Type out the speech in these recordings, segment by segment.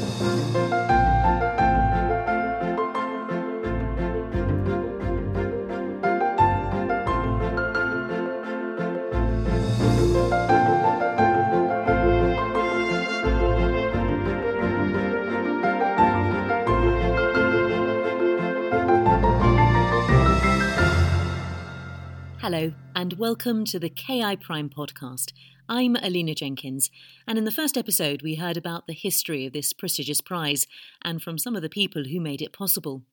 Hello, and welcome to the KI Prime podcast. I'm Alina Jenkins, and in the first episode, we heard about the history of this prestigious prize and from some of the people who made it possible.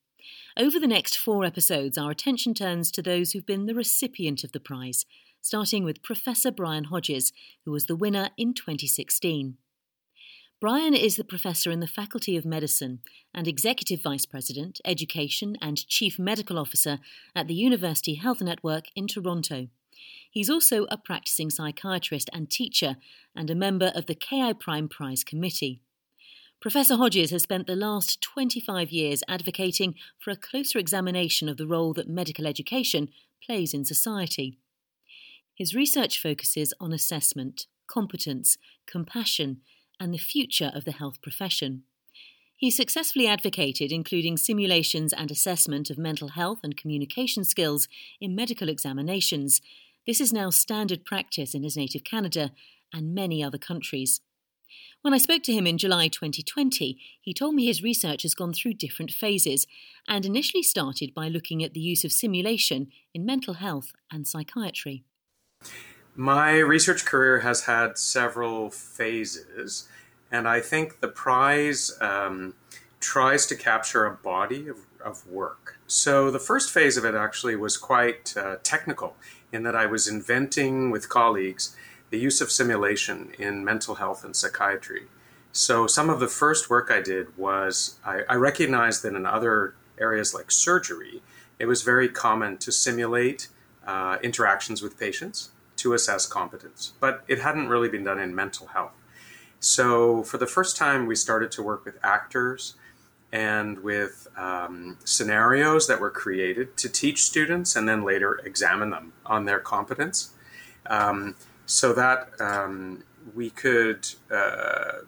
Over the next four episodes, our attention turns to those who've been the recipient of the prize, starting with Professor Brian Hodges, who was the winner in 2016. Brian is the professor in the Faculty of Medicine and Executive Vice President, Education and Chief Medical Officer at the University Health Network in Toronto. He's also a practicing psychiatrist and teacher and a member of the KI Prime Prize Committee. Professor Hodges has spent the last 25 years advocating for a closer examination of the role that medical education plays in society. His research focuses on assessment, competence, compassion, and the future of the health profession. He successfully advocated including simulations and assessment of mental health and communication skills in medical examinations. This is now standard practice in his native Canada and many other countries. When I spoke to him in July 2020, he told me his research has gone through different phases and initially started by looking at the use of simulation in mental health and psychiatry. My research career has had several phases, and I think the prize um, tries to capture a body of, of, work. So the first phase of it actually was quite uh, technical in that I was inventing with colleagues the use of simulation in mental health and psychiatry. So some of the first work I did was I, I recognized that in other areas like surgery, it was very common to simulate uh, interactions with patients to assess competence, but it hadn't really been done in mental health. So, for the first time, we started to work with actors and with um, scenarios that were created to teach students and then later examine them on their competence um, so that um, we could uh,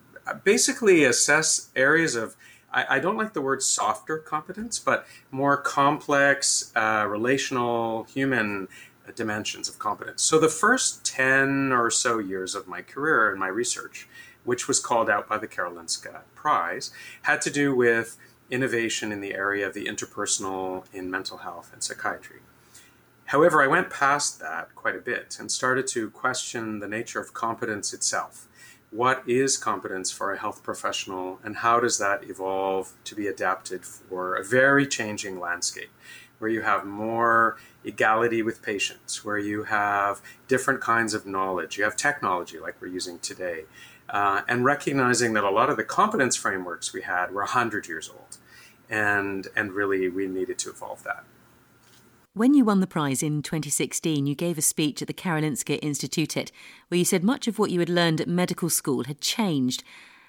basically assess areas of I, don't like the word softer competence, but more complex, uh, relational, human dimensions of competence. So the first 10 or so years of my career in my research, which was called out by the Karolinska Prize, had to do with innovation in the area of the interpersonal in mental health and psychiatry. However, I went past that quite a bit and started to question the nature of competence itself. What is competence for a health professional, and how does that evolve to be adapted for a very changing landscape? where you have more equality with patients, where you have different kinds of knowledge, you have technology like we're using today, uh, and recognizing that a lot of the competence frameworks we had were 100 years old. And, and really, we needed to evolve that. When you won the prize in 2016, you gave a speech at the Karolinska Institutet where you said much of what you had learned at medical school had changed.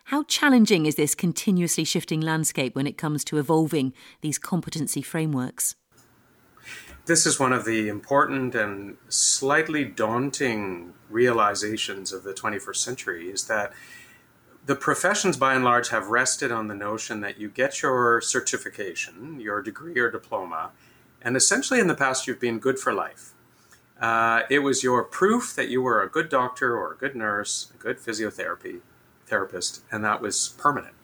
How challenging is this continuously shifting landscape when it comes to evolving these competency frameworks? This is one of the important and slightly daunting realizations of the 21st century is that the professions by and large have rested on the notion that you get your certification, your degree or diploma, and essentially in the past you've been good for life. Uh, it was your proof that you were a good doctor or a good nurse, a good physiotherapy therapist, and that was permanent.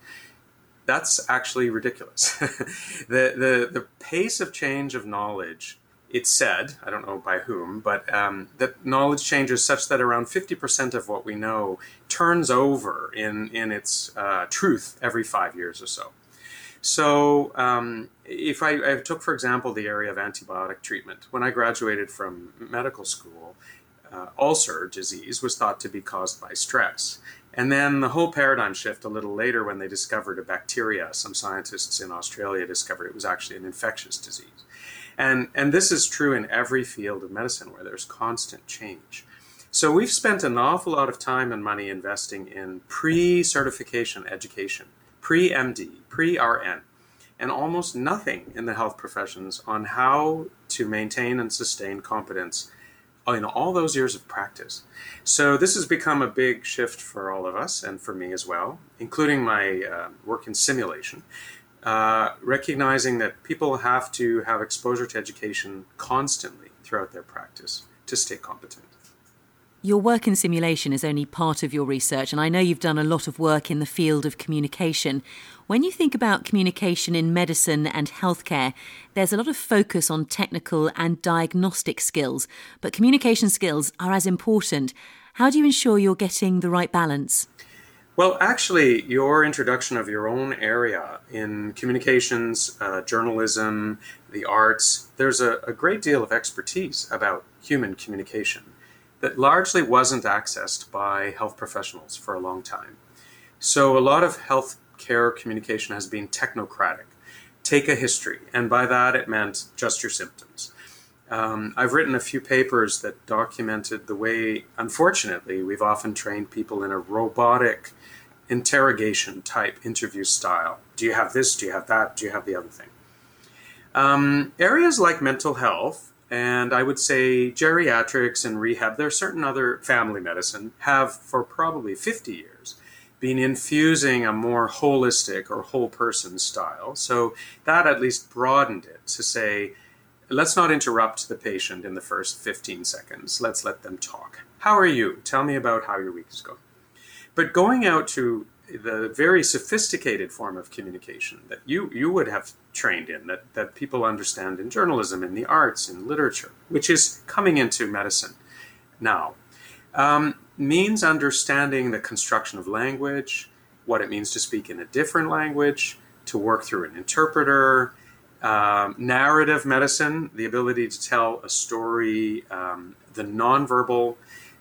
That's actually ridiculous. the, the, the pace of change of knowledge it's said, I don't know by whom, but um, that knowledge changes such that around 50% of what we know turns over in, in its uh, truth every five years or so. So, um, if I, I, took, for example, the area of antibiotic treatment, when I graduated from medical school, uh, ulcer disease was thought to be caused by stress. And then the whole paradigm shift a little later when they discovered a bacteria. Some scientists in Australia discovered it was actually an infectious disease. And, and this is true in every field of medicine where there's constant change. So we've spent an awful lot of time and money investing in pre certification education, pre MD, pre RN, and almost nothing in the health professions on how to maintain and sustain competence in all those years of practice. So this has become a big shift for all of us and for me as well, including my uh, work in simulation. Uh, recognizing that people have to have exposure to education constantly throughout their practice to stay competent. Your work in simulation is only part of your research, and I know you've done a lot of work in the field of communication. When you think about communication in medicine and healthcare, there's a lot of focus on technical and diagnostic skills, but communication skills are as important. How do you ensure you're getting the right balance? Well, actually, your introduction of your own area in communications, uh, journalism, the arts, there's a, a great deal of expertise about human communication that largely wasn't accessed by health professionals for a long time. So a lot of healthcare communication has been technocratic. Take a history, and by that it meant just your symptoms. Um, I've written a few papers that documented the way, unfortunately, we've often trained people in a robotic interrogation type interview style. Do you have this? Do you have that? Do you have the other thing? Um, areas like mental health and I would say geriatrics and rehab, there are certain other family medicine, have for probably 50 years been infusing a more holistic or whole person style. So that at least broadened it to say, let's not interrupt the patient in the first 15 seconds. Let's let them talk. How are you? Tell me about how your week is going. But going out to the very sophisticated form of communication that you, you would have trained in, that, that people understand in journalism, in the arts, in literature, which is coming into medicine now, um, means understanding the construction of language, what it means to speak in a different language, to work through an interpreter, um, narrative medicine, the ability to tell a story, um, the nonverbal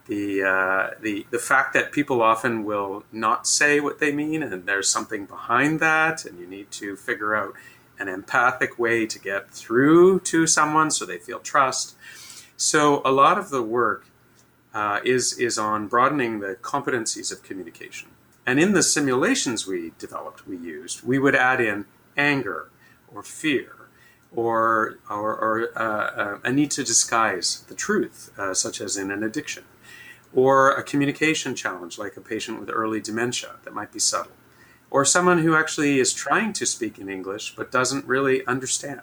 the uh, the the fact that people often will not say what they mean, and there's something behind that, and you need to figure out an empathic way to get through to someone so they feel trust. So a lot of the work uh, is is on broadening the competencies of communication. And in the simulations we developed, we used, we would add in anger or fear or, or, or uh, uh a need to disguise the truth, uh, such as in an addiction or a communication challenge like a patient with early dementia that might be subtle, or someone who actually is trying to speak in English but doesn't really understand.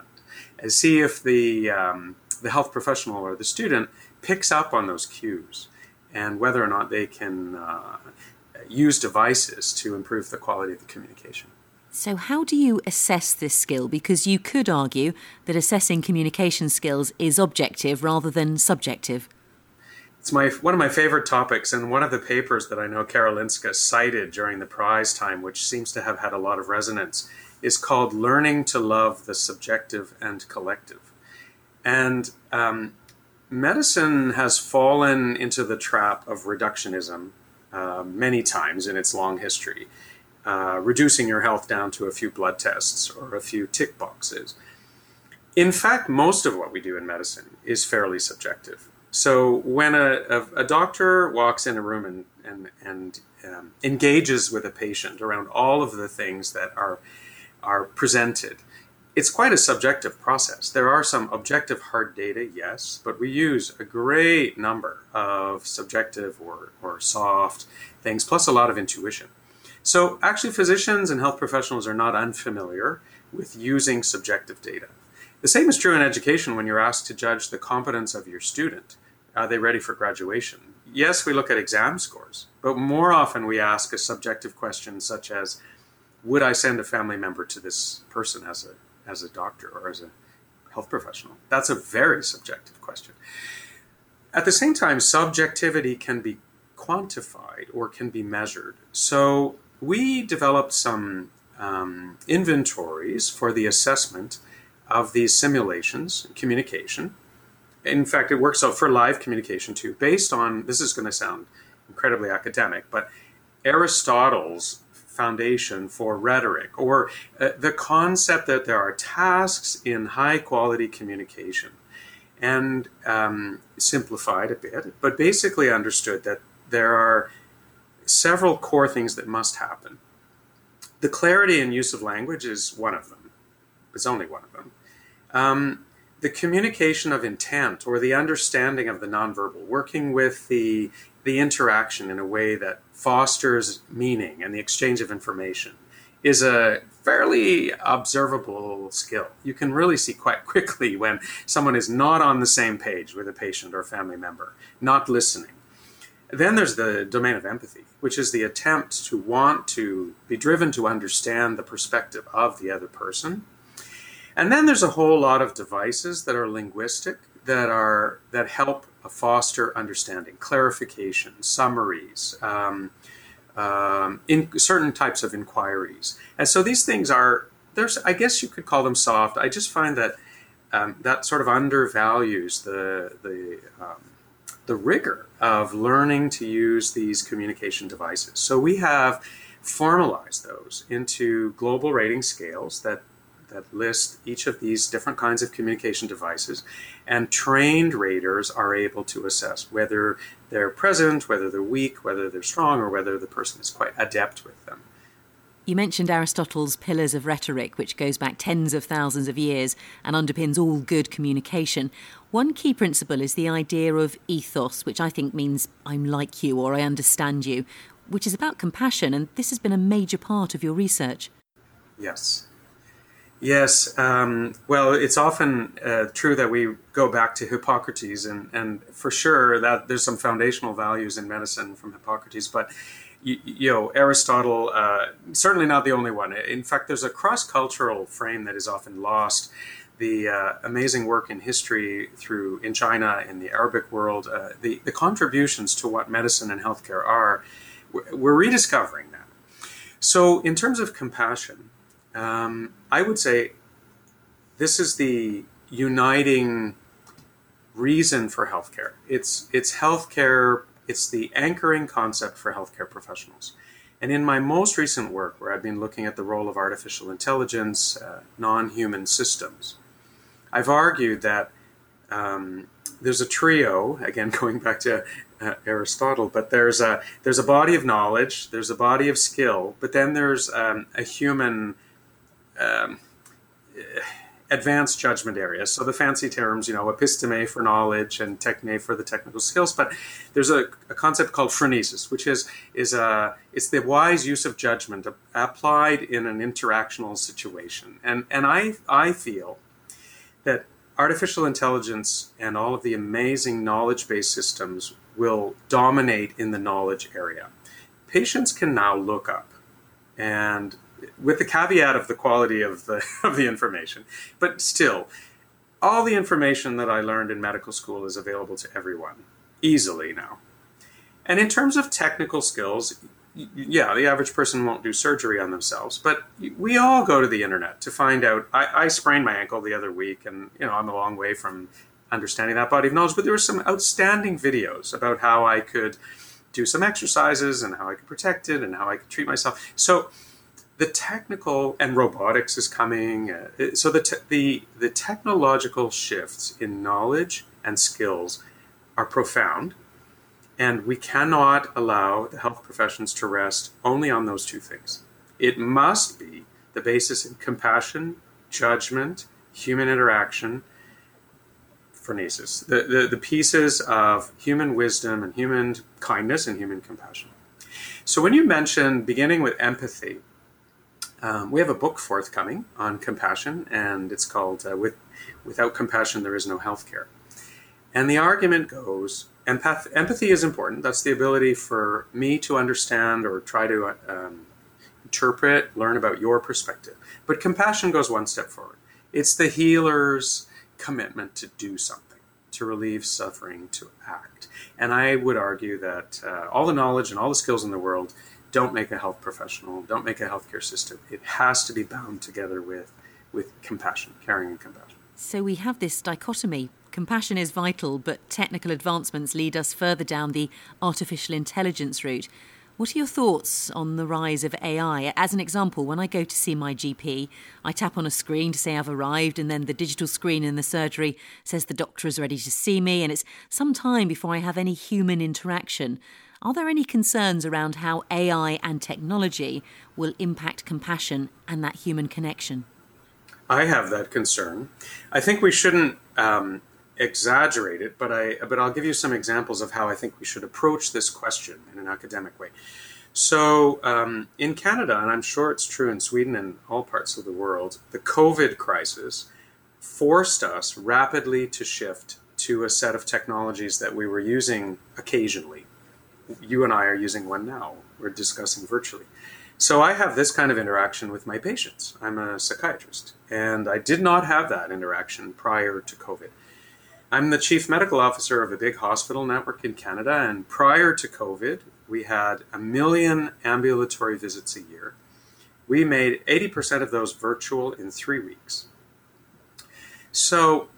And see if the, um, the health professional or the student picks up on those cues and whether or not they can uh, use devices to improve the quality of the communication. So, how do you assess this skill? Because you could argue that assessing communication skills is objective rather than subjective. It's my one of my favorite topics, and one of the papers that I know Karolinska cited during the prize time, which seems to have had a lot of resonance, is called "Learning to Love the Subjective and Collective." And um, medicine has fallen into the trap of reductionism uh, many times in its long history, uh, reducing your health down to a few blood tests or a few tick boxes. In fact, most of what we do in medicine is fairly subjective. So when a, a, a, doctor walks in a room and, and, and um, engages with a patient around all of the things that are, are presented, it's quite a subjective process. There are some objective hard data, yes, but we use a great number of subjective or, or soft things, plus a lot of intuition. So actually, physicians and health professionals are not unfamiliar with using subjective data. The same is true in education when you're asked to judge the competence of your student. Are they ready for graduation? Yes, we look at exam scores, but more often we ask a subjective question such as Would I send a family member to this person as a, as a doctor or as a health professional? That's a very subjective question. At the same time, subjectivity can be quantified or can be measured. So we developed some um, inventories for the assessment of these simulations, communication. In fact, it works out for live communication too, based on this is going to sound incredibly academic, but Aristotle's foundation for rhetoric, or uh, the concept that there are tasks in high quality communication, and um, simplified a bit, but basically understood that there are several core things that must happen. The clarity and use of language is one of them. It's only one of them. Um, the communication of intent or the understanding of the nonverbal, working with the the interaction in a way that fosters meaning and the exchange of information is a fairly observable skill. You can really see quite quickly when someone is not on the same page with a patient or family member, not listening. Then there's the domain of empathy, which is the attempt to want to be driven to understand the perspective of the other person. And then there's a whole lot of devices that are linguistic that are that help foster understanding, clarification, summaries, um, um, in certain types of inquiries. And so these things are there's I guess you could call them soft. I just find that um, that sort of undervalues the the um, the rigor of learning to use these communication devices. So we have formalized those into global rating scales that that list each of these different kinds of communication devices, and trained raters are able to assess whether they're present, whether they're weak, whether they're strong, or whether the person is quite adept with them. You mentioned Aristotle's Pillars of Rhetoric, which goes back tens of thousands of years and underpins all good communication. One key principle is the idea of ethos, which I think means I'm like you or I understand you, which is about compassion, and this has been a major part of your research. Yes, Yes, um, well, it's often uh, true that we go back to Hippocrates, and, and for sure that there's some foundational values in medicine from Hippocrates, but you, you know, Aristotle uh, certainly not the only one. In fact, there's a cross-cultural frame that is often lost. The uh, amazing work in history through in China, in the Arabic world, uh, the the contributions to what medicine and healthcare are, we're rediscovering that. So, in terms of compassion um, I would say this is the uniting reason for healthcare. It's it's healthcare. It's the anchoring concept for healthcare professionals. And in my most recent work, where I've been looking at the role of artificial intelligence, uh, non-human systems, I've argued that um, there's a trio. Again, going back to uh, Aristotle, but there's a there's a body of knowledge, there's a body of skill, but then there's um, a human um, advanced judgment areas. So the fancy terms, you know, episteme for knowledge and techne for the technical skills. But there's a, a concept called phronesis, which is is a it's the wise use of judgment applied in an interactional situation. And and I I feel that artificial intelligence and all of the amazing knowledge based systems will dominate in the knowledge area. Patients can now look up and with the caveat of the quality of the of the information. But still, all the information that I learned in medical school is available to everyone easily now. And in terms of technical skills, yeah, the average person won't do surgery on themselves, but we all go to the internet to find out. I, I sprained my ankle the other week, and you know I'm a long way from understanding that body of knowledge. But there were some outstanding videos about how I could do some exercises and how I could protect it and how I could treat myself. So the technical and robotics is coming. Uh, so the, te- the the technological shifts in knowledge and skills are profound, and we cannot allow the health professions to rest only on those two things. It must be the basis in compassion, judgment, human interaction, phronesis, the, the, the pieces of human wisdom and human kindness and human compassion. So when you mention beginning with empathy, um, we have a book forthcoming on compassion, and it's called uh, "With Without Compassion, There Is No Healthcare." And the argument goes: empath- empathy is important. That's the ability for me to understand or try to um, interpret, learn about your perspective. But compassion goes one step forward. It's the healer's commitment to do something, to relieve suffering, to act. And I would argue that uh, all the knowledge and all the skills in the world don't make a health professional, don't make a healthcare system. It has to be bound together with, with compassion, caring and compassion. So we have this dichotomy. Compassion is vital, but technical advancements lead us further down the artificial intelligence route. What are your thoughts on the rise of AI? As an example, when I go to see my GP, I tap on a screen to say I've arrived, and then the digital screen in the surgery says the doctor is ready to see me, and it's some time before I have any human interaction. Are there any concerns around how AI and technology will impact compassion and that human connection? I have that concern. I think we shouldn't um, exaggerate it, but I but I'll give you some examples of how I think we should approach this question in an academic way. So um, in Canada, and I'm sure it's true in Sweden and all parts of the world, the COVID crisis forced us rapidly to shift to a set of technologies that we were using occasionally. You and I are using one now. We're discussing virtually. So I have this kind of interaction with my patients. I'm a psychiatrist, and I did not have that interaction prior to COVID. I'm the chief medical officer of a big hospital network in Canada, and prior to COVID, we had a million ambulatory visits a year. We made 80% of those virtual in three weeks. So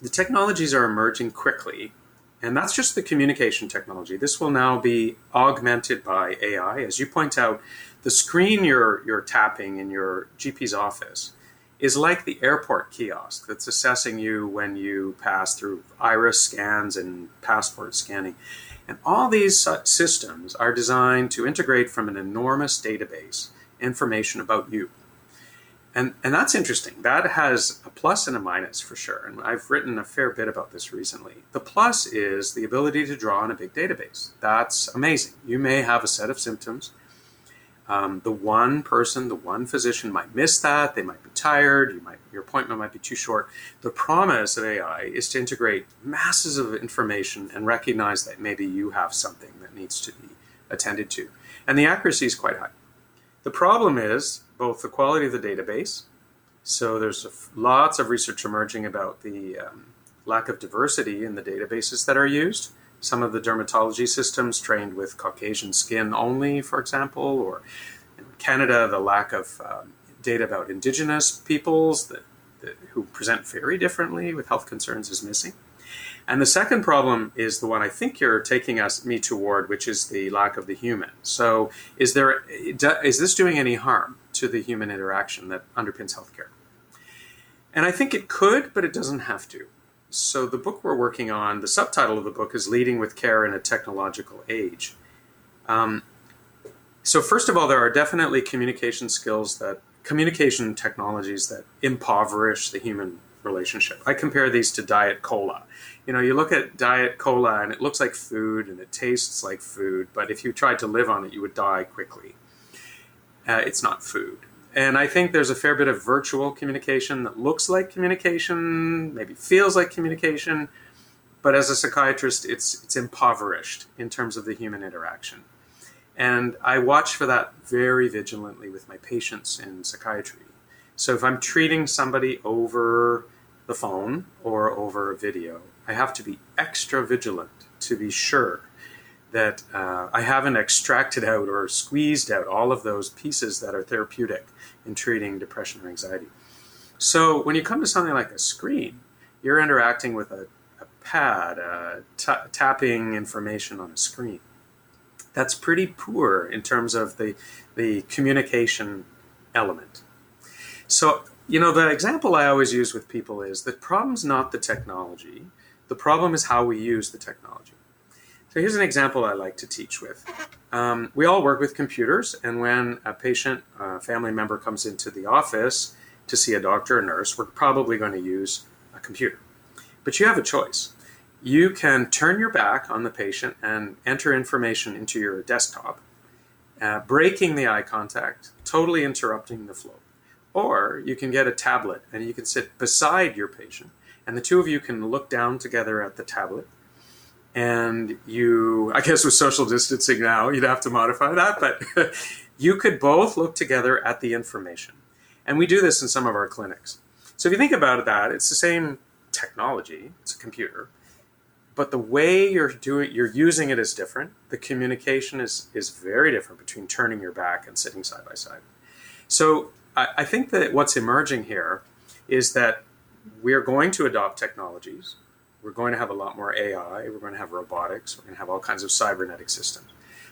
the technologies are emerging quickly, and that's just the communication technology. This will now be augmented by AI. As you point out, the screen you're, you're tapping in your GP's office is like the airport kiosk that's assessing you when you pass through iris scans and passport scanning. And all these systems are designed to integrate from an enormous database information about you. And, and that's interesting. That has a plus and a minus for sure. And I've written a fair bit about this recently. The plus is the ability to draw on a big database. That's amazing. You may have a set of symptoms um, the one person, the one physician might miss that. They might be tired. You might, your appointment might be too short. The promise of AI is to integrate masses of information and recognize that maybe you have something that needs to be attended to. And the accuracy is quite high. The problem is both the quality of the database. So there's lots of research emerging about the um, lack of diversity in the databases that are used some of the dermatology systems trained with Caucasian skin only, for example, or in Canada, the lack of um, data about Indigenous peoples that, that, who present very differently with health concerns is missing. And the second problem is the one I think you're taking us me toward, which is the lack of the human. So, is there is this doing any harm to the human interaction that underpins healthcare? And I think it could, but it doesn't have to. So, the book we're working on, the subtitle of the book is Leading with Care in a Technological Age. Um, so, first of all, there are definitely communication skills that, communication technologies that impoverish the human relationship. I compare these to Diet Cola. You know, you look at Diet Cola and it looks like food and it tastes like food, but if you tried to live on it, you would die quickly. Uh, it's not food. And I think there's a fair bit of virtual communication that looks like communication, maybe feels like communication, but as a psychiatrist, it's it's impoverished in terms of the human interaction. And I watch for that very vigilantly with my patients in psychiatry. So if I'm treating somebody over the phone or over a video, I have to be extra vigilant to be sure that uh, I haven't extracted out or squeezed out all of those pieces that are therapeutic in treating depression or anxiety. So when you come to something like a screen, you're interacting with a, a pad, uh, t- tapping information on a screen. That's pretty poor in terms of the, the communication element. So, you know, the example I always use with people is the problem's not the technology, the problem is how we use the technology. So here's an example I like to teach with. Um, we all work with computers, and when a patient, a family member comes into the office to see a doctor or nurse, we're probably going to use a computer. But you have a choice. You can turn your back on the patient and enter information into your desktop, uh, breaking the eye contact, totally interrupting the flow. Or you can get a tablet and you can sit beside your patient, and the two of you can look down together at the tablet and you i guess with social distancing now you'd have to modify that but you could both look together at the information. And we do this in some of our clinics. So if you think about that it's the same technology it's a computer but the way you're doing you're using it is different. The communication is is very different between turning your back and sitting side by side. So I, I think that what's emerging here is that we're going to adopt technologies we're going to have a lot more AI. We're going to have robotics. We're going to have all kinds of cybernetic systems.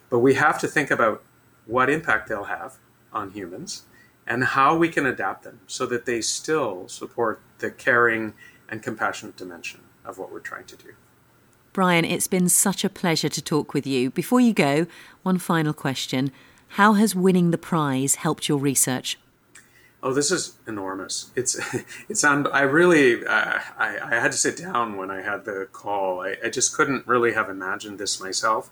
But we have to think about what impact they'll have on humans and how we can adapt them so that they still support the caring and compassionate dimension of what we're trying to do. Brian, it's been such a pleasure to talk with you. Before you go, one final question. How has winning the prize helped your research? Oh, this is enormous. It's it's. I really uh, I, I had to sit down when I had the call. I, I just couldn't really have imagined this myself,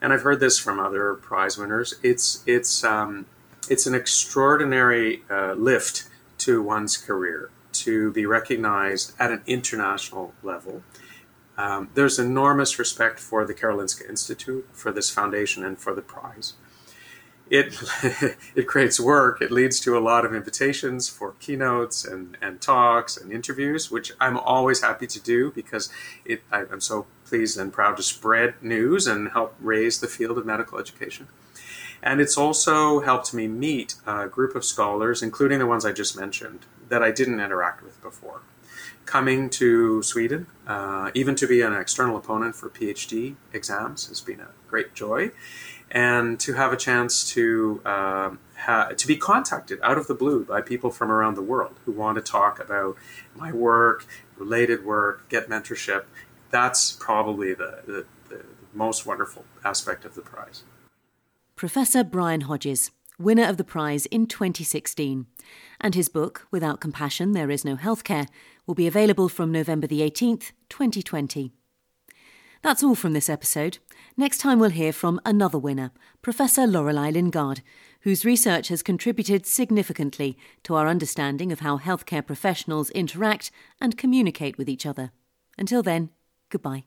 and I've heard this from other prize winners. It's it's um, it's an extraordinary uh, lift to one's career to be recognized at an international level. Um, there's enormous respect for the Karolinska Institute, for this foundation, and for the prize it it creates work. It leads to a lot of invitations for keynotes and, and talks and interviews, which I'm always happy to do because it, I, I'm so pleased and proud to spread news and help raise the field of medical education. And it's also helped me meet a group of scholars, including the ones I just mentioned, that I didn't interact with before. Coming to Sweden, uh, even to be an external opponent for PhD exams, has been a great joy and to have a chance to um, ha- to be contacted out of the blue by people from around the world who want to talk about my work, related work, get mentorship. That's probably the, the, the most wonderful aspect of the prize. Professor Brian Hodges, winner of the prize in 2016. And his book, Without Compassion, There Is No Healthcare, will be available from November the 18th, 2020. That's all from this episode. Next time we'll hear from another winner, Professor Lorelei Lingard, whose research has contributed significantly to our understanding of how healthcare professionals interact and communicate with each other. Until then, goodbye.